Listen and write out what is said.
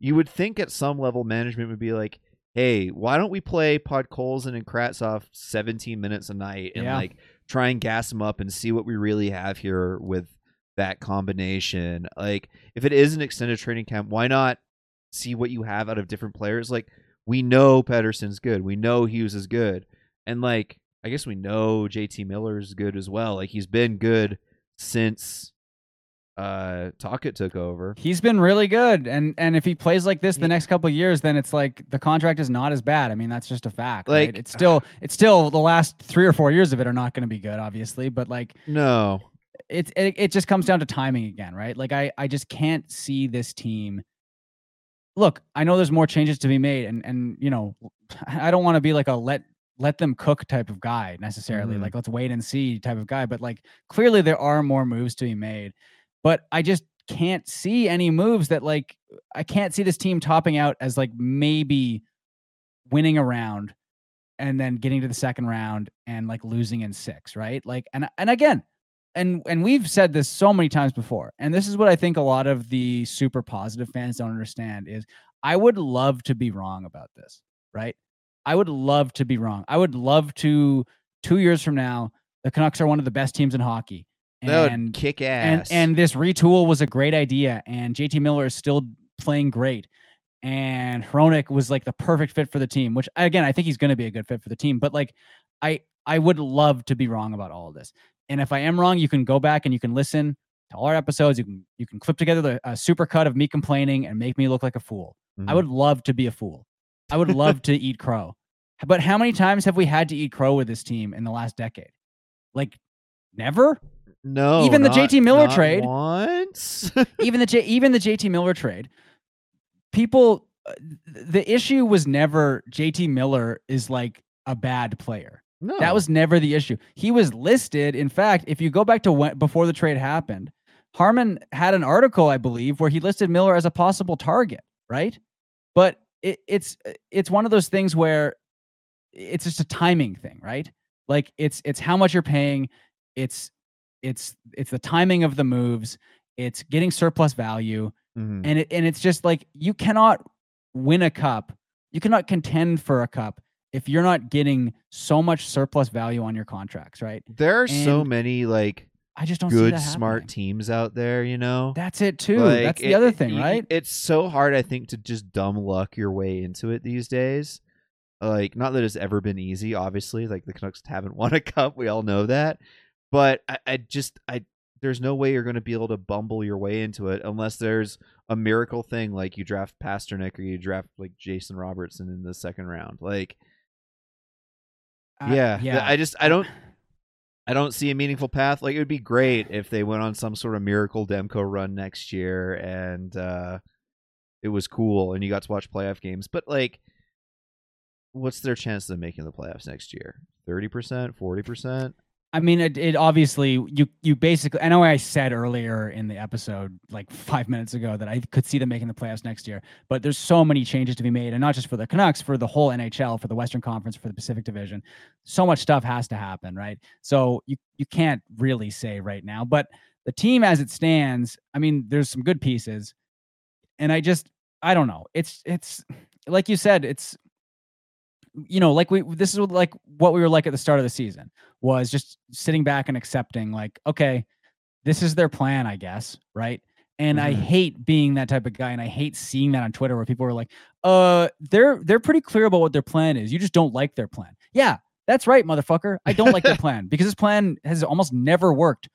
you would think at some level management would be like, hey, why don't we play Podkolzin and Kravtsov 17 minutes a night and Yeah. like try and gas them up and see what we really have here with that combination. Like, if it is an extended training camp, why not see what you have out of different players? Like, we know Pettersson's good, we know Hughes is good, and like, I guess we know JT Miller is good as well. Like, he's been good since uh Tocchet took over. He's been really good, and and if he plays like this He- the next couple of years, then it's like the contract is not as bad. I mean, that's just a fact. Like- right? it's still it's still the last three or four years of it are not going to be good, obviously. But like No, it's it, it just comes down to timing again, right? Like I I just can't see this team. Look, I know there's more changes to be made, and and you know, I don't want to be like a let let them cook type of guy necessarily. Mhm. Like let's wait and see type of guy. But like clearly there are more moves to be made, but I just can't see any moves that like I can't see this team topping out as like maybe winning a round and then getting to the second round and like losing in six, right? Like and and again, and and we've said this so many times before, and this is what I think a lot of the super positive fans don't understand is I would love to be wrong about this, right? I would love to be wrong. I would love to two years from now, the Canucks are one of the best teams in hockey. That And would kick ass. and this retool was a great idea and JT Miller is still playing great. And Hronek was like the perfect fit for the team which again I think he's going to be a good fit for the team but like I I would love to be wrong about all of this. And if I am wrong you can go back and you can listen to all our episodes. You can you can clip together the a super cut of me complaining and make me look like a fool. I Mhm. would love to be a fool. I would love to eat crow. But how many times have we had to eat crow with this team in the last decade? Like never no even the JT Miller trade- once. even the J, even the JT Miller trade, people, uh, the issue was never JT Miller is like a bad player. no, That was never the issue. He was listed. In fact, if you go back to when before the trade happened, Harman had an article, I believe, where he listed Miller as a possible target, right? But it, it's it's one of those things where it's just a timing thing, right? Like it's it's how much you're paying, it's it's it's the timing of the moves, it's getting surplus value, Mhm. and it and it's just like you cannot win a cup, you cannot contend for a cup if you're not getting so much surplus value on your contracts, right? there are so many like I just don't see good smart teams out there. You know, That's it too. Like, That's the it- other thing, y- right? It's so hard, I think, to just dumb luck your way into it these days. Like, not that it's ever been easy. Obviously, like the Canucks haven't won a cup. We all know that. But I, I just, I there's no way you're going to be able to bumble your way into it unless there's a miracle thing, like you draft Pastrnak or you draft like Jason Robertson in the second round. Like, Uh, yeah, yeah. I just, I don't. I don't see a meaningful path. Like it would be great if they went on some sort of miracle Demko run next year and uh it was cool and you got to watch playoff games. But like what's their chance of making the playoffs next year? 30%, 40%? I mean, it, it obviously you you basically. I know I said earlier in the episode, like five minutes ago, that I could see them making the playoffs next year. But there's so many changes to be made, and not just for the Canucks, for the whole NHL, for the Western Conference, for the Pacific Division. So much stuff has to happen, right? So you you can't really say right now. But the team as it stands, I mean, there's some good pieces, and I just I don't know. It's it's like you said, it's you know, like we this is what- like what we were like at the start of the season was just sitting back and accepting like, okay, this is their plan, I guess, right? And I Mhm. hate being that type of guy, and I hate seeing that on Twitter where people are like, "Uh, they're they're pretty clear about what their plan is. You just don't like their plan." Yeah, that's right, motherfucker. I don't like their plan because this plan has almost never worked